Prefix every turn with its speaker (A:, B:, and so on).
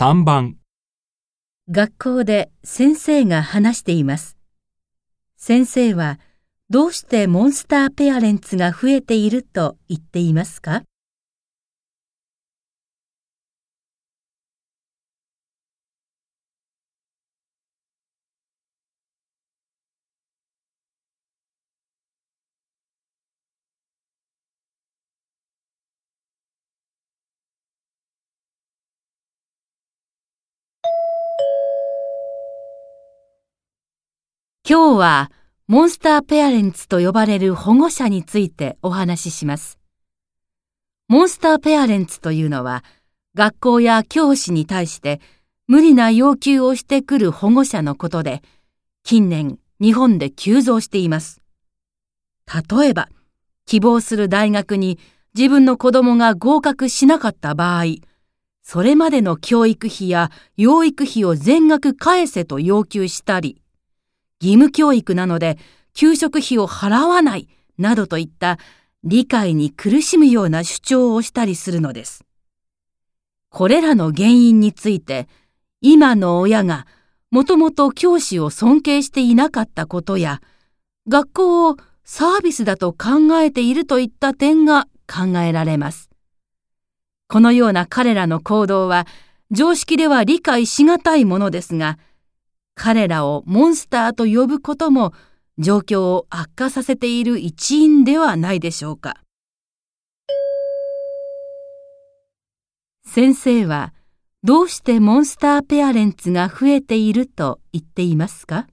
A: 3番
B: 学校で先生が話しています。先生はどうしてモンスターペアレンツが増えていると言っていますか？今日はモンスターペアレンツと呼ばれる保護者についてお話しします。モンスターペアレンツというのは学校や教師に対して無理な要求をしてくる保護者のことで近年日本で急増しています。例えば希望する大学に自分の子供が合格しなかった場合それまでの教育費や養育費を全額返せと要求したり義務教育なので給食費を払わないなどといった理解に苦しむような主張をしたりするのです。これらの原因について今の親がもともと教師を尊敬していなかったことや学校をサービスだと考えているといった点が考えられます。このような彼らの行動は常識では理解しがたいものですが彼らをモンスターと呼ぶことも状況を悪化させている一因ではないでしょうか。先生はどうしてモンスターペアレンツが増えていると言っていますか？